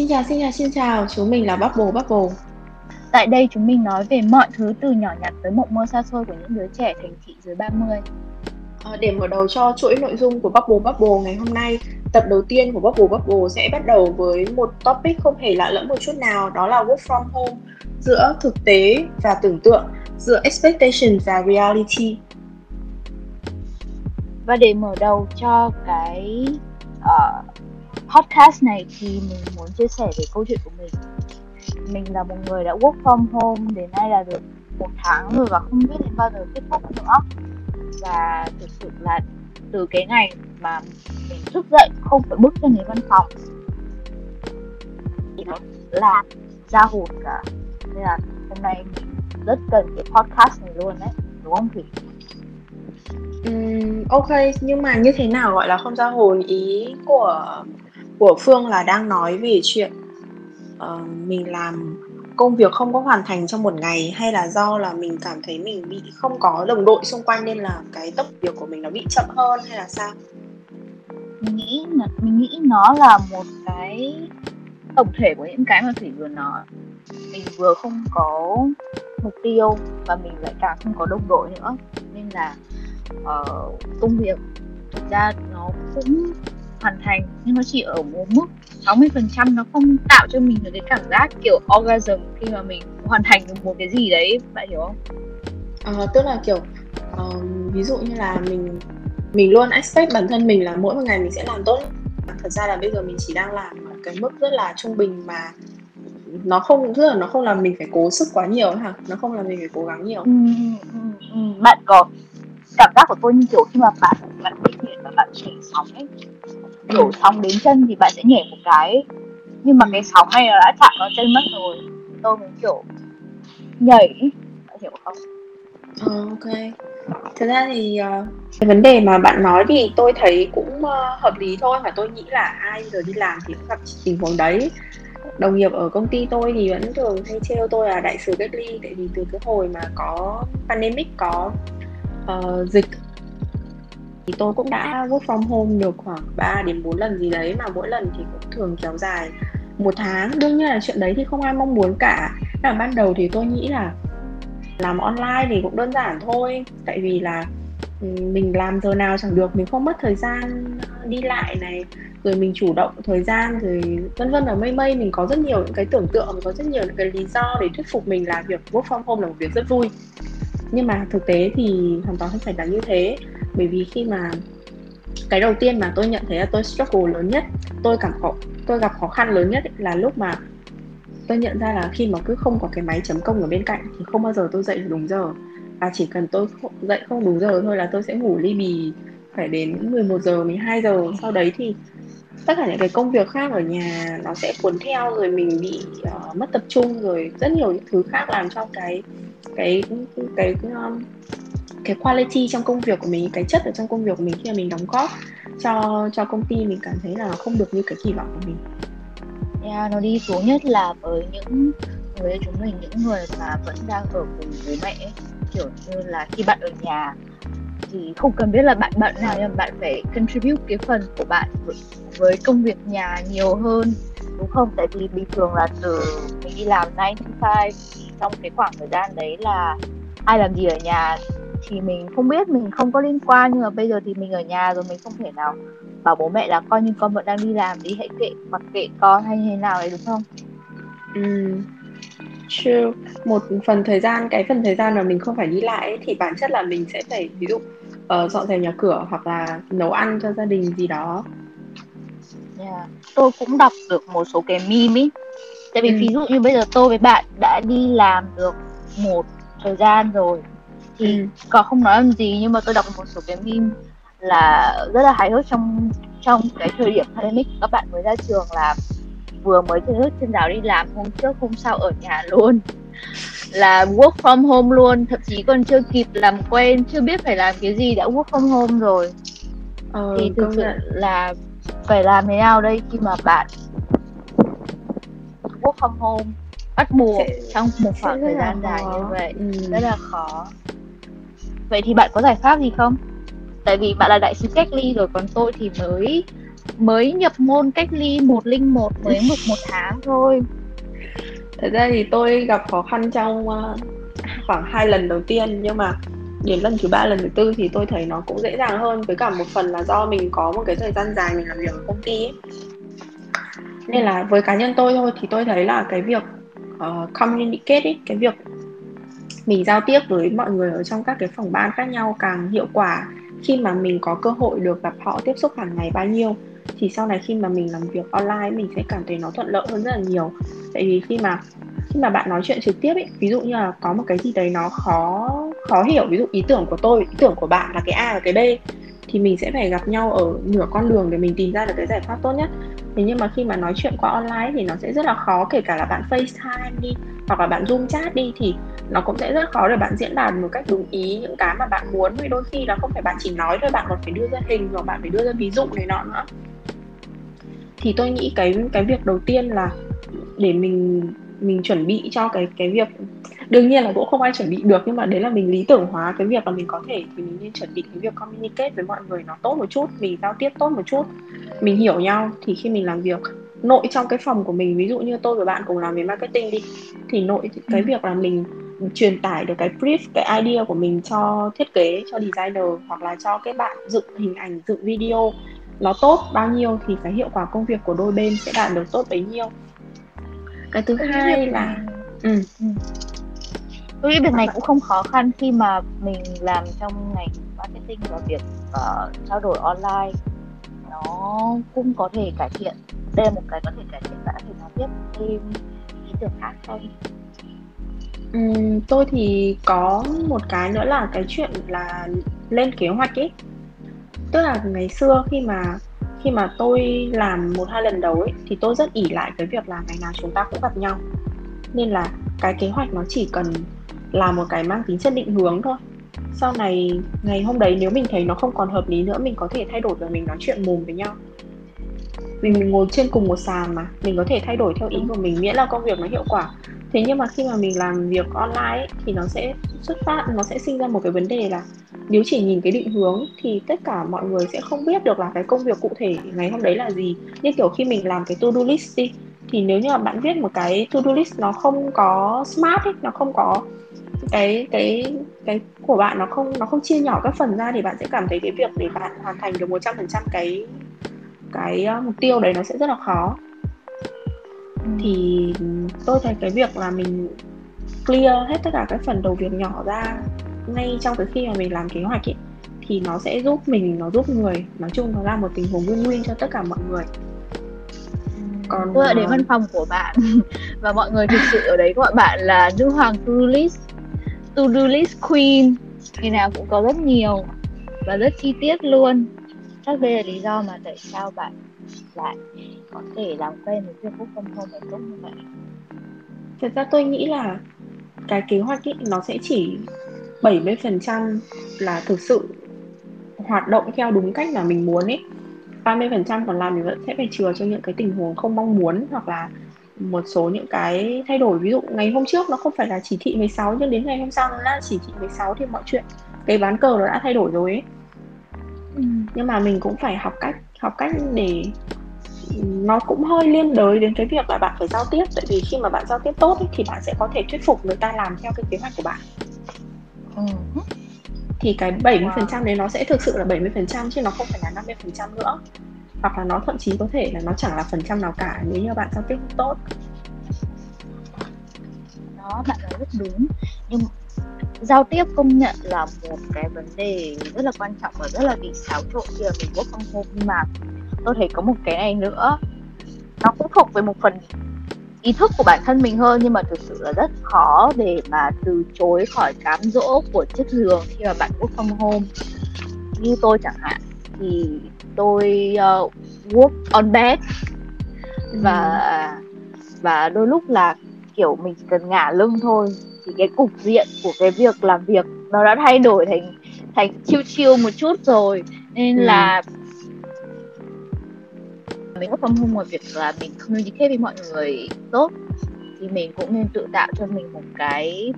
Xin chào, xin chào, xin chào, chúng mình là Bubble Bubble. Tại đây chúng mình nói về mọi thứ từ nhỏ nhặt tới mộng mơ xa xôi của những đứa trẻ thành thị dưới 30. À, để mở đầu cho chuỗi nội dung của Bubble Bubble ngày hôm nay, tập đầu tiên của Bubble Bubble sẽ bắt đầu với một topic không hề lạ lẫm một chút nào, đó là work from home giữa thực tế và tưởng tượng, giữa expectation và reality. Và để mở đầu cho cái uh, podcast này thì mình muốn chia sẻ về câu chuyện của mình. Mình là một người đã work from home đến nay là được một tháng rồi và không biết đến bao giờ kết thúc nữa. Và thực sự là từ cái ngày mà mình thức dậy không phải bước chân đến văn phòng thì nó là ra hồn cả. Nên là hôm nay mình rất cần cái podcast này luôn đấy đúng không thủy? Um, ok nhưng mà như thế nào gọi là không ra hồn ý của của Phương là đang nói về chuyện uh, mình làm công việc không có hoàn thành trong một ngày hay là do là mình cảm thấy mình bị không có đồng đội xung quanh nên là cái tốc việc của mình nó bị chậm hơn hay là sao? Mình nghĩ là mình nghĩ nó là một cái tổng thể của những cái mà thủy vừa nói mình vừa không có mục tiêu và mình lại càng không có đồng đội nữa nên là uh, công việc thực ra nó cũng hoàn thành nhưng nó chỉ ở một mức 60% nó không tạo cho mình được cái cảm giác kiểu orgasm khi mà mình hoàn thành được một cái gì đấy bạn hiểu không? À, tức là kiểu uh, ví dụ như là mình mình luôn expect bản thân mình là mỗi một ngày mình sẽ làm tốt thật ra là bây giờ mình chỉ đang làm ở cái mức rất là trung bình mà nó không tức là nó không làm mình phải cố sức quá nhiều hả nó không làm mình phải cố gắng nhiều ừ, ừ, ừ. bạn có cảm giác của tôi như kiểu khi mà bạn bạn đi biển và bạn chảy sóng ấy. Đổ sóng đến chân thì bạn sẽ nhảy một cái. Nhưng mà cái sóng này đã chạm vào chân mất rồi. Tôi mới kiểu nhảy. Bạn hiểu không? Ờ, ok. Thực ra thì uh, cái vấn đề mà bạn nói thì tôi thấy cũng uh, hợp lý thôi. Mà tôi nghĩ là ai giờ đi làm thì cũng gặp tình huống đấy. Đồng nghiệp ở công ty tôi thì vẫn thường hay trêu tôi là đại sứ cách ly. Tại vì từ cái hồi mà có pandemic có uh, dịch. Thì tôi cũng đã work from home được khoảng 3 đến 4 lần gì đấy mà mỗi lần thì cũng thường kéo dài một tháng. Đương nhiên là chuyện đấy thì không ai mong muốn cả. Là ban đầu thì tôi nghĩ là làm online thì cũng đơn giản thôi tại vì là mình làm giờ nào chẳng được mình không mất thời gian đi lại này rồi mình chủ động thời gian rồi vân vân và mây mây. Mình có rất nhiều những cái tưởng tượng mình có rất nhiều những cái lý do để thuyết phục mình là việc work from home là một việc rất vui nhưng mà thực tế thì hoàn toàn không phải là như thế. Bởi vì khi mà cái đầu tiên mà tôi nhận thấy là tôi struggle lớn nhất tôi cảm khó tôi gặp khó khăn lớn nhất là lúc mà tôi nhận ra là khi mà cứ không có cái máy chấm công ở bên cạnh thì không bao giờ tôi dậy được đúng giờ. Và chỉ cần tôi dậy không đúng giờ thôi là tôi sẽ ngủ ly bì phải đến 11 giờ 12 giờ. Sau đấy thì tất cả những cái công việc khác ở nhà nó sẽ cuốn theo rồi mình bị uh, mất tập trung rồi rất nhiều những thứ khác làm cho cái cái cái cái, cái quality trong công việc của mình cái chất ở trong công việc của mình khi mà mình đóng góp cho cho công ty mình cảm thấy là không được như cái kỳ vọng của mình. Yeah, nó đi xuống nhất là với những người chúng mình những người mà vẫn đang ở cùng bố mẹ kiểu như là khi bạn ở nhà thì không cần biết là bạn bận nào nhưng bạn phải contribute cái phần của bạn với công việc nhà nhiều hơn đúng không? Tại vì bình thường là từ mình đi làm 9 to 5 thì trong cái khoảng thời gian đấy là ai làm gì ở nhà thì mình không biết mình không có liên quan. Nhưng mà bây giờ thì mình ở nhà rồi mình không thể nào bảo bố mẹ là coi như con vẫn đang đi làm đi hãy kệ mặc kệ con hay thế nào đấy đúng không? Ừ true. Một phần thời gian cái phần thời gian mà mình không phải đi lại ấy, thì bản chất là mình sẽ phải ví dụ uh, dọn dẹp nhà cửa hoặc là nấu ăn cho gia đình gì đó. Yeah. tôi cũng đọc được một số cái meme ý tại vì ừ. ví dụ như bây giờ tôi với bạn đã đi làm được một thời gian rồi thì ừ. còn không nói làm gì nhưng mà tôi đọc một số cái meme là rất là hài hước trong trong cái thời điểm pandemic các bạn mới ra trường là vừa mới từ nước trên giáo đi làm hôm trước hôm sau ở nhà luôn là work from home luôn thậm chí còn chưa kịp làm quen chưa biết phải làm cái gì đã work from home rồi ờ, thì thực sự là phải làm thế nào đây khi mà bạn from home. Bắt buộc trong một khoảng thời gian dài như vậy. Ừ. rất là khó. Vậy thì bạn có giải pháp gì không? Tại vì bạn là đại sứ cách ly rồi còn tôi thì mới mới nhập môn cách ly một linh một mới một một tháng thôi. Thật ra thì tôi gặp khó khăn trong uh, khoảng hai lần đầu tiên nhưng mà đến lần thứ ba lần thứ tư thì tôi thấy nó cũng dễ dàng hơn. Với cả một phần là do mình có một cái thời gian dài mình làm việc ở công ty ấy nên là với cá nhân tôi thôi thì tôi thấy là cái việc uh, communicate ấy, cái việc mình giao tiếp với mọi người ở trong các cái phòng ban khác nhau càng hiệu quả khi mà mình có cơ hội được gặp họ tiếp xúc hàng ngày bao nhiêu thì sau này khi mà mình làm việc online mình sẽ cảm thấy nó thuận lợi hơn rất là nhiều. Tại vì khi mà khi mà bạn nói chuyện trực tiếp ấy ví dụ như là có một cái gì đấy nó khó khó hiểu ví dụ ý tưởng của tôi ý tưởng của bạn là cái a và cái b thì mình sẽ phải gặp nhau ở nửa con đường để mình tìm ra được cái giải pháp tốt nhất thế nhưng mà khi mà nói chuyện qua online thì nó sẽ rất là khó, kể cả là bạn FaceTime đi, hoặc là bạn Zoom chat đi, thì nó cũng sẽ rất khó để bạn diễn đạt một cách đúng ý những cái mà bạn muốn. Vì đôi khi là không phải bạn chỉ nói thôi, bạn còn phải đưa ra hình hoặc bạn phải đưa ra ví dụ này nọ nữa. Thì tôi nghĩ cái cái việc đầu tiên là để mình mình chuẩn bị cho cái cái việc đương nhiên là cũng không ai chuẩn bị được nhưng mà đấy là mình lý tưởng hóa cái việc là mình có thể thì mình nên chuẩn bị cái việc communicate với mọi người nó tốt một chút mình giao tiếp tốt một chút mình hiểu nhau thì khi mình làm việc nội trong cái phòng của mình ví dụ như tôi và bạn cùng làm về marketing đi thì nội cái ừ. việc là mình truyền tải được cái brief cái idea của mình cho thiết kế cho designer hoặc là cho cái bạn dựng hình ảnh dựng video nó tốt bao nhiêu thì cái hiệu quả công việc của đôi bên sẽ đạt được tốt bấy nhiêu cái thứ hai là ừ. ừ. tôi nghĩ việc này cũng không khó khăn khi mà mình làm trong ngành marketing và việc uh, trao đổi online nó cũng có thể cải thiện đây là một cái có thể cải thiện có thể nói tiếp thêm ý tưởng khác không Uhm, tôi thì có một cái nữa là cái chuyện là lên kế hoạch ấy tức là ngày xưa khi mà khi mà tôi làm một hai lần đầu ấy, thì tôi rất ỉ lại cái việc là ngày nào chúng ta cũng gặp nhau. Nên là cái kế hoạch nó chỉ cần là một cái mang tính chất định hướng thôi. Sau này, ngày hôm đấy nếu mình thấy nó không còn hợp lý nữa, mình có thể thay đổi và mình nói chuyện mồm với nhau. Vì mình ngồi trên cùng một sàn mà, mình có thể thay đổi theo ý của mình, miễn là công việc nó hiệu quả thế nhưng mà khi mà mình làm việc online ấy, thì nó sẽ xuất phát nó sẽ sinh ra một cái vấn đề là nếu chỉ nhìn cái định hướng thì tất cả mọi người sẽ không biết được là cái công việc cụ thể ngày hôm đấy là gì. Như kiểu khi mình làm cái to do list đi thì nếu như mà bạn viết một cái to do list nó không có smart ấy, nó không có cái cái cái của bạn nó không nó không chia nhỏ các phần ra thì bạn sẽ cảm thấy cái việc để bạn hoàn thành được 100% cái cái ờ, mục tiêu đấy nó sẽ rất là khó thì tôi thấy cái việc là mình clear hết tất cả các phần đầu việc nhỏ ra ngay trong cái khi mà mình làm kế hoạch ấy thì nó sẽ giúp mình nó giúp người. Nói chung nó là một tình huống win-win cho tất cả mọi người. Còn tôi đến văn phòng của bạn. Và mọi người thực sự ở đấy gọi bạn là nữ hoàng to do list to do list queen. Ngày nào cũng có rất nhiều và rất chi tiết luôn. Chắc đây là lý do mà tại sao bạn lại có thể làm quen với việc work from home tốt như vậy. Thật ra tôi nghĩ là cái kế hoạch ý, nó sẽ chỉ 70% là thực sự hoạt động theo đúng cách mà mình muốn ấy 30% còn làm thì vẫn sẽ phải chừa cho những cái tình huống không mong muốn hoặc là một số những cái thay đổi. Ví dụ ngày hôm trước nó không phải là chỉ thị 16 nhưng đến ngày hôm sau nó là chỉ thị 16 thì mọi chuyện cái bán cờ nó đã thay đổi rồi ấy ừ. nhưng mà mình cũng phải học cách học cách để nó cũng hơi liên đới đến cái việc là bạn phải giao tiếp. Tại vì khi mà bạn giao tiếp tốt ấy, thì bạn sẽ có thể thuyết phục người ta làm theo cái kế hoạch của bạn. Ừ. thì cái 70% wow. đấy nó sẽ thực sự là 70% chứ nó không phải là 50% nữa. Hoặc là nó thậm chí có thể là nó chẳng là phần trăm nào cả nếu như bạn giao tiếp tốt. Đó bạn nói rất đúng. Nhưng giao tiếp công nhận là một cái vấn đề rất là quan trọng và rất là bị xáo trộn khi mà mình work from home. Nhưng mà tôi thấy có một cái này nữa. Nó cũng thuộc về một phần ý thức của bản thân mình hơn nhưng mà thực sự là rất khó để mà từ chối khỏi cám dỗ của chiếc giường khi mà bạn work from home. Như tôi chẳng hạn thì tôi uh, work on bed. Và và đôi lúc là kiểu mình cần ngả lưng thôi thì cái cục diện của cái việc làm việc nó đã thay đổi thành thành chiêu chiêu một chút rồi. Nên ừ. là mình work from home ngoài việc là mình communicate với mọi người tốt thì mình cũng nên tự tạo cho mình một cái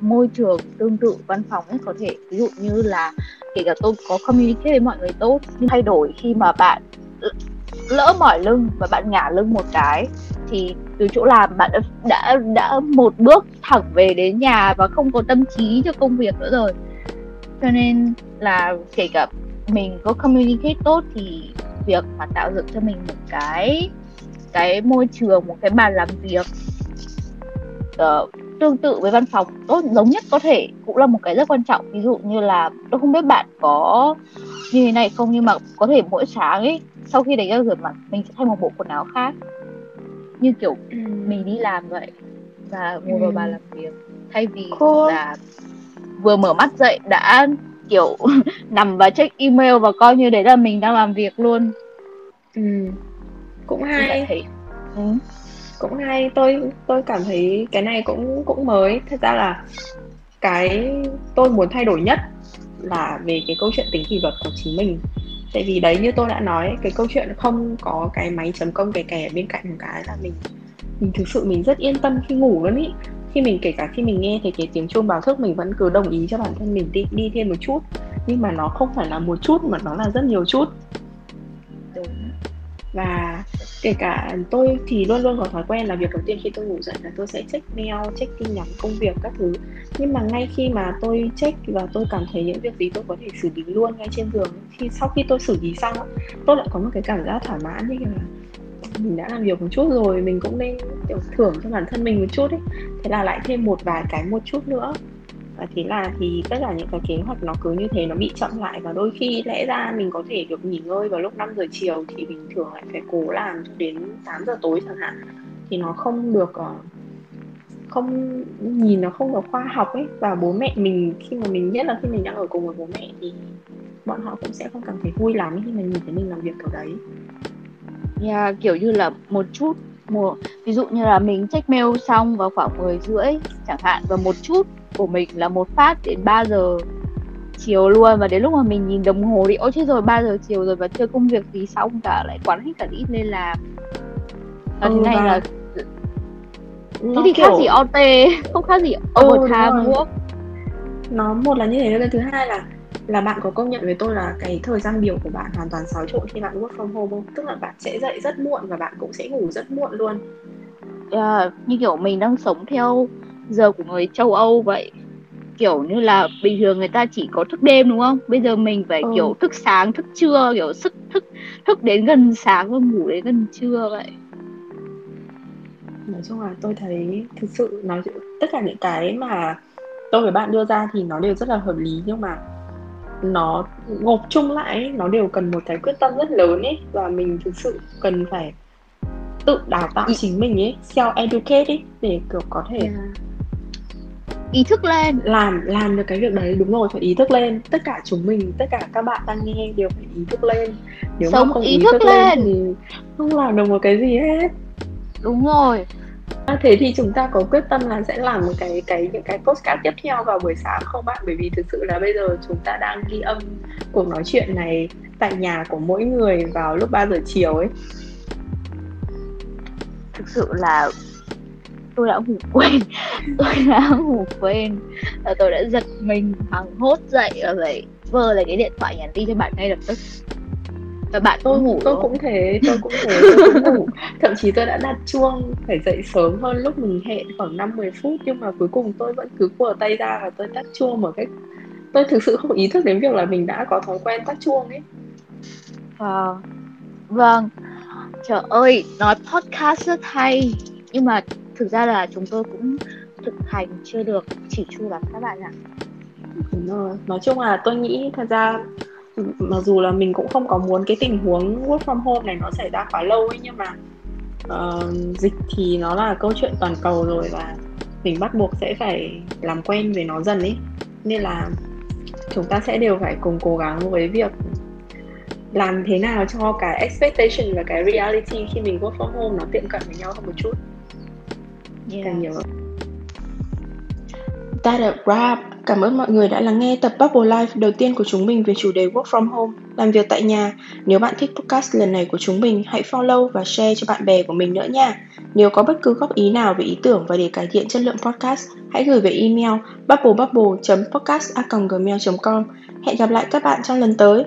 môi trường tương tự văn phòng ấy có thể ví dụ như là kể cả tôi có communicate với mọi người tốt nhưng thay đổi khi mà bạn lỡ mỏi lưng và bạn ngả lưng một cái thì từ chỗ làm bạn đã, đã đã một bước thẳng về đến nhà và không có tâm trí cho công việc nữa rồi. Cho nên là kể cả mình có communicate tốt thì việc mà tạo dựng cho mình một cái cái môi trường một cái bàn làm việc uh, tương tự với văn phòng tốt giống nhất có thể cũng là một cái rất quan trọng ví dụ như là tôi không biết bạn có như thế này không nhưng mà có thể mỗi sáng ấy sau khi đánh răng rửa mặt mình sẽ thay một bộ quần áo khác như kiểu ừ. mình đi làm vậy và ngồi vào bàn làm việc thay vì cool. là vừa mở mắt dậy đã kiểu nằm và check email và coi như đấy là mình đang làm việc luôn. Ừ. cũng hay. thấy... ừ. cũng hay. Tôi tôi cảm thấy cái này cũng cũng mới. Thật ra là cái tôi muốn thay đổi nhất là về cái câu chuyện tính kỷ luật của chính mình. Tại vì đấy như tôi đã nói cái câu chuyện không có cái máy chấm công kè kè bên cạnh một cái là mình mình thực sự mình rất yên tâm khi ngủ luôn ý khi mình kể cả khi mình nghe thấy cái tiếng chuông báo thức mình vẫn cứ đồng ý cho bản thân mình đi đi thêm một chút. Nhưng mà nó không phải là một chút mà nó là rất nhiều chút. Và kể cả tôi thì luôn luôn có thói quen là việc đầu tiên khi tôi ngủ dậy là tôi sẽ check mail check tin nhắn công việc các thứ. Nhưng mà ngay khi mà tôi check và tôi cảm thấy những việc gì tôi có thể xử lý luôn ngay trên giường khi sau khi tôi xử lý xong tôi lại có một cái cảm giác thỏa mãn như kiểu là mình đã làm việc một chút rồi, mình cũng nên, kiểu, thưởng cho bản thân mình một chút ấy. Thế là lại thêm một vài cái một chút nữa. Và thế là thì tất cả những cái kế hoạch nó cứ như thế, nó bị chậm lại. Và đôi khi lẽ ra mình có thể được nghỉ ngơi vào lúc 5 giờ chiều thì bình thường lại phải cố làm cho đến 8 giờ tối chẳng hạn. Thì nó không được ờ, không, nhìn nó không được khoa học ấy. Và bố mẹ mình, khi mà mình, nhất là khi mình đang ở cùng với bố mẹ thì bọn họ cũng sẽ không cảm thấy vui lắm khi mà nhìn thấy mình làm việc kiểu đấy yeah, kiểu như là một chút một ví dụ như là mình check mail xong vào khoảng 10 rưỡi chẳng hạn và một chút của mình là một phát đến 3 giờ chiều luôn và đến lúc mà mình nhìn đồng hồ thì ôi chết rồi 3 giờ chiều rồi và chưa công việc gì xong cả lại quán hết cả ít lên làm. Và ừ, thế này và... là thế thì kiểu... khác gì OT không khác gì ừ, overtime work nó một là như thế cái thứ hai là là bạn có công nhận với tôi là cái thời gian biểu của bạn hoàn toàn xáo trộn khi bạn work from home không? Tức là bạn sẽ dậy rất muộn và bạn cũng sẽ ngủ rất muộn luôn. Yeah, như kiểu mình đang sống theo giờ của người châu Âu vậy kiểu như là bình thường người ta chỉ có thức đêm đúng không bây giờ mình phải ừ. kiểu thức sáng thức trưa kiểu sức thức thức đến gần sáng và ngủ đến gần trưa vậy nói chung là tôi thấy thực sự nói tất cả những cái mà tôi với bạn đưa ra thì nó đều rất là hợp lý nhưng mà nó gộp chung lại nó đều cần một cái quyết tâm rất lớn ấy và mình thực sự cần phải tự đào tạo chính mình ấy self educate ấy để kiểu có thể yeah. Ý thức lên. Làm làm được cái việc đấy đúng rồi phải ý thức lên. Tất cả chúng mình tất cả các bạn đang nghe đều phải ý thức lên. Nếu Sống mà không ý, ý thức, thức lên. lên. thì không làm được một cái gì hết. Đúng rồi à, thế thì chúng ta có quyết tâm là sẽ làm một cái cái những cái postcard tiếp theo vào buổi sáng không bạn? Bởi vì thực sự là bây giờ chúng ta đang ghi âm cuộc nói chuyện này tại nhà của mỗi người vào lúc 3 giờ chiều ấy. Thực sự là tôi đã ngủ quên tôi đã ngủ quên. Và tôi đã giật mình hoảng hốt dậy và phải vơ lấy cái điện thoại nhắn tin cho bạn ngay lập tức và bạn tôi ngủ tôi cũng thế tôi cũng thế tôi cũng ngủ. Thậm chí tôi đã đặt chuông phải dậy sớm hơn lúc mình hẹn khoảng năm 10 phút nhưng mà cuối cùng tôi vẫn cứ quờ tay ra và tôi tắt chuông một cách tôi thực sự không ý thức đến việc là mình đã có thói quen tắt chuông ấy. À, vâng. Trời ơi nói podcast rất hay. Nhưng mà thực ra là chúng tôi cũng thực hành chưa được chỉ chu lắm các bạn ạ. Đúng rồi. Nói chung là tôi nghĩ thật ra mặc dù là mình cũng không có muốn cái tình huống work from home này nó xảy ra quá lâu ấy nhưng mà uh, dịch thì nó là câu chuyện toàn cầu rồi và mình bắt buộc sẽ phải làm quen với nó dần ấy. Nên là chúng ta sẽ đều phải cùng cố gắng với việc làm thế nào cho cái expectation và cái reality khi mình work from home nó tiệm cận với nhau hơn một chút. Yeah. càng nhiều That a wrap. Cảm ơn mọi người đã lắng nghe tập Bubble Life đầu tiên của chúng mình về chủ đề Work From Home, làm việc tại nhà. Nếu bạn thích podcast lần này của chúng mình, hãy follow và share cho bạn bè của mình nữa nha. Nếu có bất cứ góp ý nào về ý tưởng và để cải thiện chất lượng podcast, hãy gửi về email bubblebubble.podcast.gmail.com Hẹn gặp lại các bạn trong lần tới.